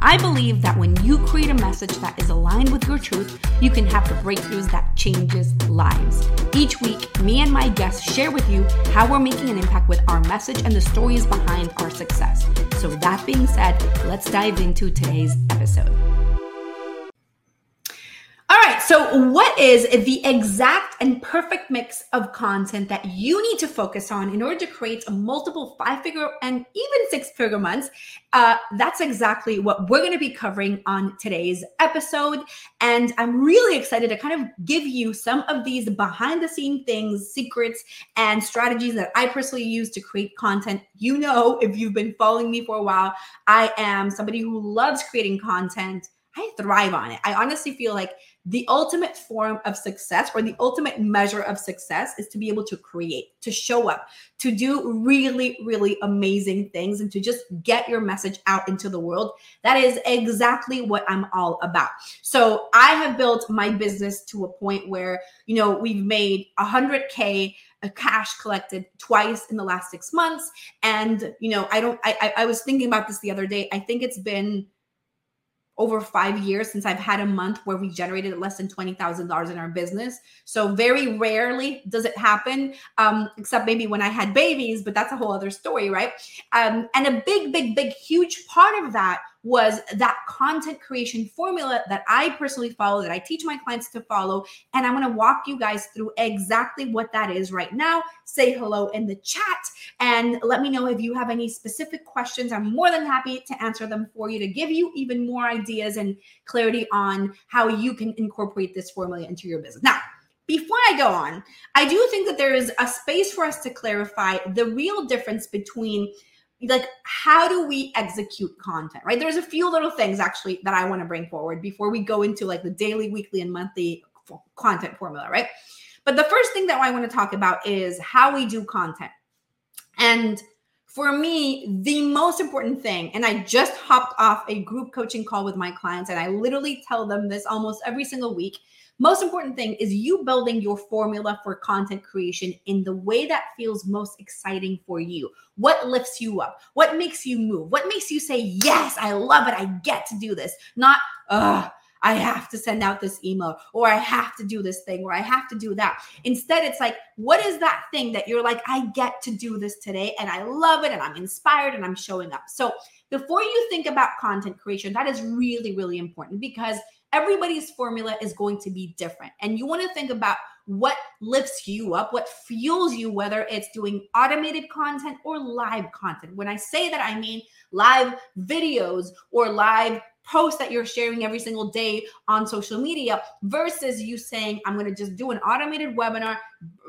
I believe that when you create a message that is aligned with your truth, you can have the breakthroughs that changes lives. Each week, me and my guests share with you how we're making an impact with our message and the stories behind our success. So that being said, let's dive into today's episode. So what is the exact and perfect mix of content that you need to focus on in order to create a multiple five figure and even six figure months? Uh, that's exactly what we're going to be covering on today's episode. And I'm really excited to kind of give you some of these behind the scene things, secrets, and strategies that I personally use to create content. You know, if you've been following me for a while, I am somebody who loves creating content. I thrive on it. I honestly feel like the ultimate form of success or the ultimate measure of success is to be able to create, to show up, to do really, really amazing things, and to just get your message out into the world. That is exactly what I'm all about. So I have built my business to a point where, you know, we've made 100K a cash collected twice in the last six months. And, you know, I don't, I, I was thinking about this the other day. I think it's been, over five years since I've had a month where we generated less than $20,000 in our business. So very rarely does it happen, um, except maybe when I had babies, but that's a whole other story, right? Um, and a big, big, big, huge part of that was that content creation formula that I personally follow, that I teach my clients to follow. And I'm going to walk you guys through exactly what that is right now. Say hello in the chat and let me know if you have any specific questions. I'm more than happy to answer them for you to give you even more ideas and clarity on how you can incorporate this formula into your business. Now, before I go on, I do think that there is a space for us to clarify the real difference between like how do we execute content right? There's a few little things actually that i want to bring forward before we go into like the daily weekly and monthly content formula right? But the first thing that i want to talk about is how we do content. And for me the most important thing and i just hopped off a group coaching call with my clients and i literally tell them this almost every single week most important thing is you building your formula for content creation in the way that feels most exciting for you. What lifts you up? What makes you move? What makes you say, Yes, I love it. I get to do this. Not, ugh. I have to send out this email or I have to do this thing or I have to do that. Instead, it's like, what is that thing that you're like, I get to do this today and I love it and I'm inspired and I'm showing up. So, before you think about content creation, that is really, really important because everybody's formula is going to be different. And you want to think about what lifts you up, what fuels you, whether it's doing automated content or live content. When I say that, I mean live videos or live posts that you're sharing every single day on social media versus you saying, I'm going to just do an automated webinar,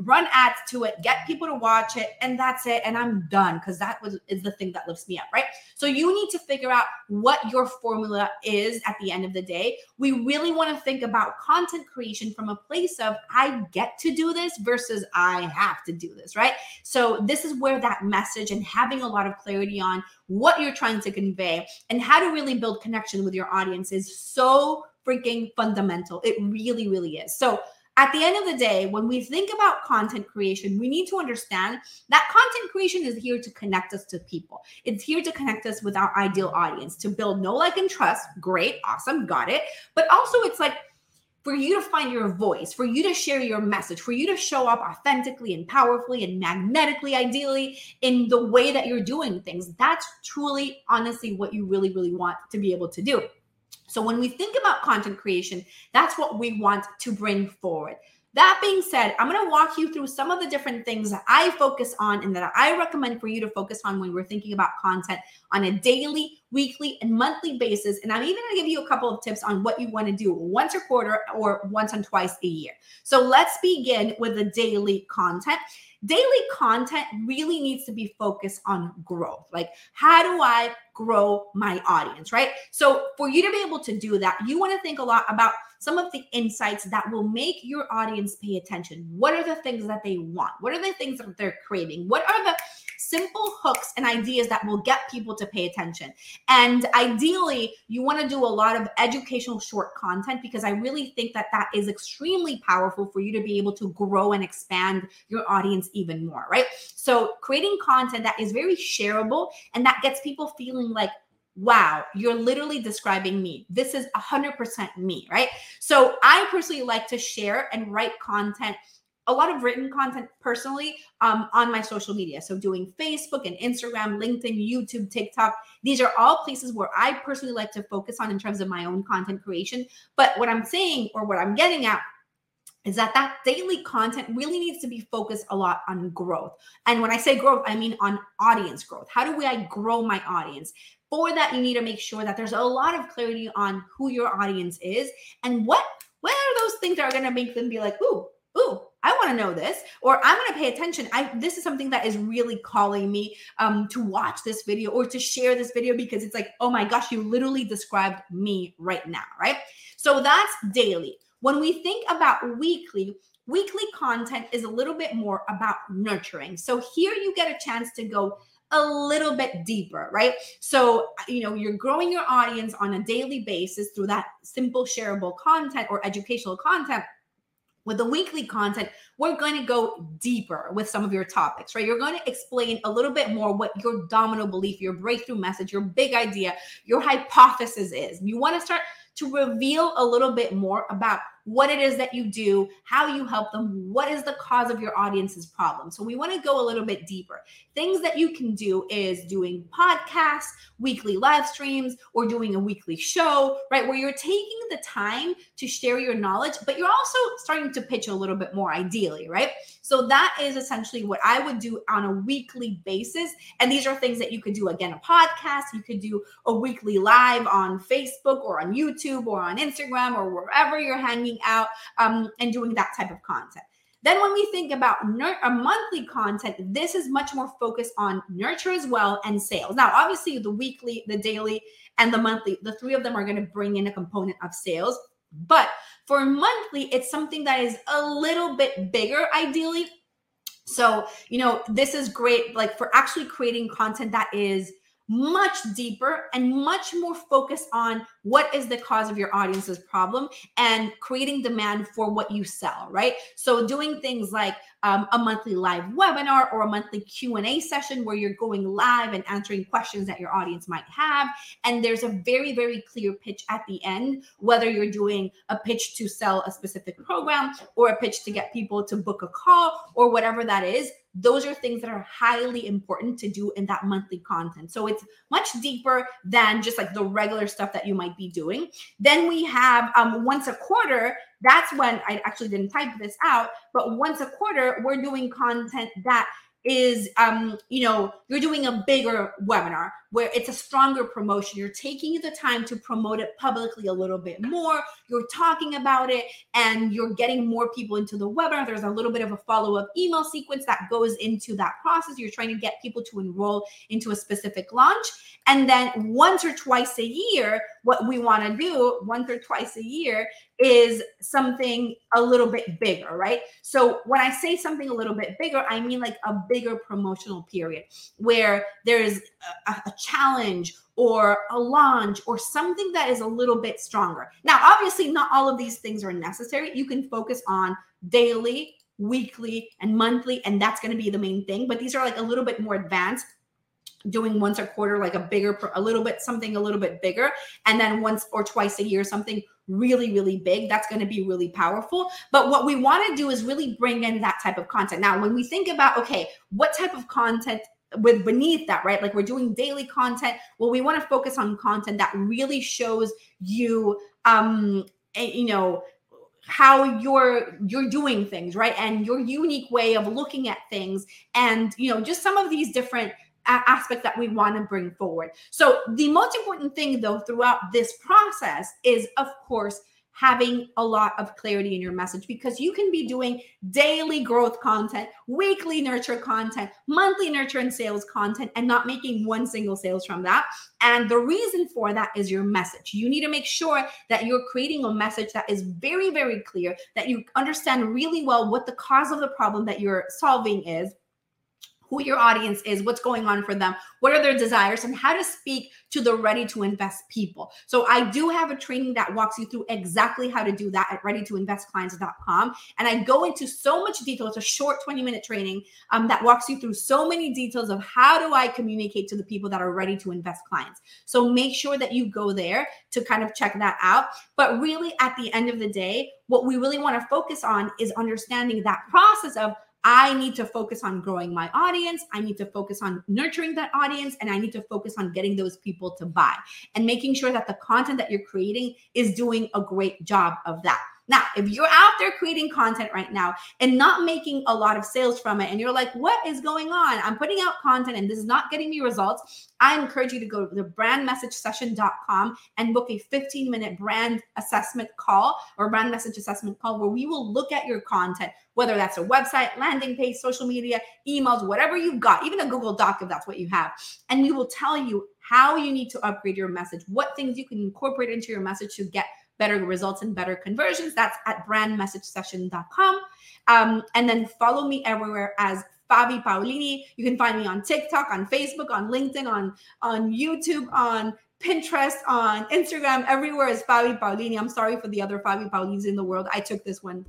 run ads to it, get people to watch it, and that's it. And I'm done because that was is the thing that lifts me up, right? So you need to figure out what your formula is at the end of the day. We really want to think about content creation from a place of I get to do this versus I have to do this, right? So this is where that message and having a lot of clarity on what you're trying to convey and how to really build connection with your audience is so freaking fundamental. It really, really is. So at the end of the day, when we think about content creation, we need to understand that content creation is here to connect us to people. It's here to connect us with our ideal audience, to build know, like, and trust. Great, awesome, got it. But also, it's like for you to find your voice, for you to share your message, for you to show up authentically and powerfully and magnetically, ideally, in the way that you're doing things. That's truly, honestly, what you really, really want to be able to do. So when we think about content creation, that's what we want to bring forward. That being said, I'm going to walk you through some of the different things that I focus on and that I recommend for you to focus on when we're thinking about content on a daily, weekly, and monthly basis. And I'm even going to give you a couple of tips on what you want to do once a quarter or once and twice a year. So let's begin with the daily content daily content really needs to be focused on growth. Like, how do I grow my audience, right? So, for you to be able to do that, you want to think a lot about some of the insights that will make your audience pay attention. What are the things that they want? What are the things that they're craving? What are the simple hooks and ideas that will get people to pay attention. And ideally, you want to do a lot of educational short content because I really think that that is extremely powerful for you to be able to grow and expand your audience even more, right? So, creating content that is very shareable and that gets people feeling like, wow, you're literally describing me. This is 100% me, right? So I personally like to share and write content a lot of written content personally um, on my social media. So, doing Facebook and Instagram, LinkedIn, YouTube, TikTok. These are all places where I personally like to focus on in terms of my own content creation. But what I'm saying or what I'm getting at is that that daily content really needs to be focused a lot on growth. And when I say growth, I mean on audience growth. How do I grow my audience? For that, you need to make sure that there's a lot of clarity on who your audience is and what what are those things that are going to make them be like, ooh, ooh, I want to know this, or I'm going to pay attention. I this is something that is really calling me um, to watch this video or to share this video because it's like, oh my gosh, you literally described me right now, right? So that's daily. When we think about weekly, weekly content is a little bit more about nurturing. So here you get a chance to go a little bit deeper, right? So, you know, you're growing your audience on a daily basis through that simple shareable content or educational content. With the weekly content, we're going to go deeper with some of your topics, right? You're going to explain a little bit more what your domino belief, your breakthrough message, your big idea, your hypothesis is. You want to start to reveal a little bit more about what it is that you do, how you help them, what is the cause of your audience's problem. So we want to go a little bit deeper. Things that you can do is doing podcasts, weekly live streams, or doing a weekly show, right? Where you're taking the time to share your knowledge, but you're also starting to pitch a little bit more ideally, right? So that is essentially what I would do on a weekly basis. And these are things that you could do again, a podcast, you could do a weekly live on Facebook or on YouTube or on Instagram or wherever you're hanging out um, and doing that type of content. Then, when we think about a monthly content, this is much more focused on nurture as well and sales. Now, obviously, the weekly, the daily, and the monthly, the three of them are going to bring in a component of sales. But for monthly, it's something that is a little bit bigger, ideally. So, you know, this is great, like for actually creating content that is much deeper and much more focused on what is the cause of your audience's problem and creating demand for what you sell right? So doing things like um, a monthly live webinar or a monthly q&a session where you're going live and answering questions that your audience might have. And there's a very very clear pitch at the end whether you're doing a pitch to sell a specific program or a pitch to get people to book a call or whatever that is those are things that are highly important to do in that monthly content. So it's much deeper than just like the regular stuff that you might be doing. Then we have um, once a quarter. That's when I actually didn't type this out, but once a quarter, we're doing content that is um you know you're doing a bigger webinar where it's a stronger promotion. You're taking the time to promote it publicly a little bit more. You're talking about it and you're getting more people into the webinar. There's a little bit of a follow-up email sequence that goes into that process. You're trying to get people to enroll into a specific launch. And then once or twice a year what we want to do once or twice a year is something a little bit bigger, right? So when I say something a little bit bigger, I mean like a bigger promotional period where there is a, a challenge or a launch or something that is a little bit stronger. Now, obviously, not all of these things are necessary. You can focus on daily, weekly, and monthly, and that's going to be the main thing. But these are like a little bit more advanced doing once a quarter like a bigger a little bit something a little bit bigger and then once or twice a year something really really big that's going to be really powerful but what we want to do is really bring in that type of content now when we think about okay what type of content with beneath that right? Like we're doing daily content. Well we want to focus on content that really shows you um you know how you're you're doing things right? And your unique way of looking at things and you know just some of these different aspect that we want to bring forward. So, the most important thing, though, throughout this process is, of course, having a lot of clarity in your message because you can be doing daily growth content, weekly nurture content, monthly nurture and sales content, and not making one single sales from that. And the reason for that is your message. You need to make sure that you're creating a message that is very, very clear, that you understand really well what the cause of the problem that you're solving is who your audience is, what's going on for them, what are their desires, and how to speak to the ready to invest people. So I do have a training that walks you through exactly how to do that at readytoinvestclients.com. And I go into so much detail. It's a short 20 minute training um, that walks you through so many details of how do I communicate to the people that are ready to invest clients. So make sure that you go there to kind of check that out. But really, at the end of the day, what we really want to focus on is understanding that process of I need to focus on growing my audience. I need to focus on nurturing that audience and I need to focus on getting those people to buy and making sure that the content that you're creating is doing a great job of that. Now, if you're out there creating content right now and not making a lot of sales from it, and you're like, what is going on? I'm putting out content and this is not getting me results. I encourage you to go to the brandmessagesession.com and book a 15 minute brand assessment call or brand message assessment call where we will look at your content, whether that's a website, landing page, social media, emails, whatever you've got, even a Google Doc if that's what you have. And we will tell you how you need to upgrade your message, what things you can incorporate into your message to get better results and better conversions. That's at brandmessagesession.com. Um, and then follow me everywhere as Fabi Paolini. You can find me on TikTok, on Facebook, on LinkedIn, on, on YouTube, on Pinterest, on Instagram, everywhere is Fabi Paolini. I'm sorry for the other Fabi Paolinis in the world. I took this one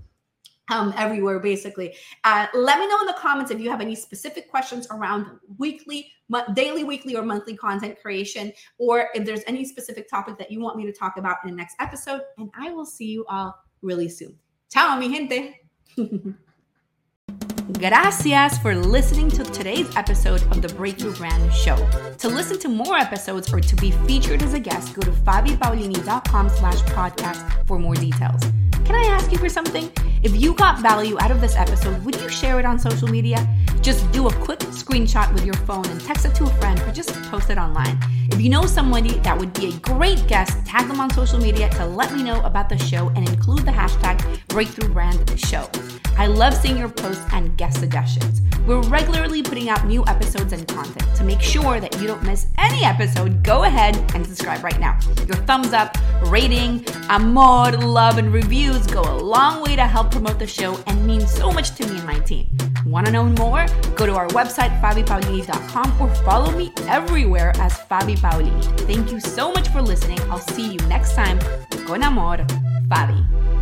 um, everywhere basically. Uh, let me know in the comments if you have any specific questions around weekly, mo- daily, weekly, or monthly content creation, or if there's any specific topic that you want me to talk about in the next episode. And I will see you all really soon. Ciao, mi gente. Gracias for listening to today's episode of the Breakthrough Brand Show. To listen to more episodes or to be featured as a guest, go to fabipaolini.com slash podcast for more details. Can I ask you for something? If you got value out of this episode, would you share it on social media? Just do a quick screenshot with your phone and text it to a friend or just post it online. If you know somebody that would be a great guest, tag them on social media to let me know about the show and include the hashtag Breakthrough Brand Show. I love seeing your posts and guest suggestions. We're regularly putting out new episodes and content. To make sure that you don't miss any episode, go ahead and subscribe right now. Your thumbs up, rating, amor, love, and reviews go a long way to help promote the show and mean so much to me and my team. Want to know more? Go to our website, fabipaolini.com, or follow me everywhere as Fabi Paolini. Thank you so much for listening. I'll see you next time. Con amor, Fabi.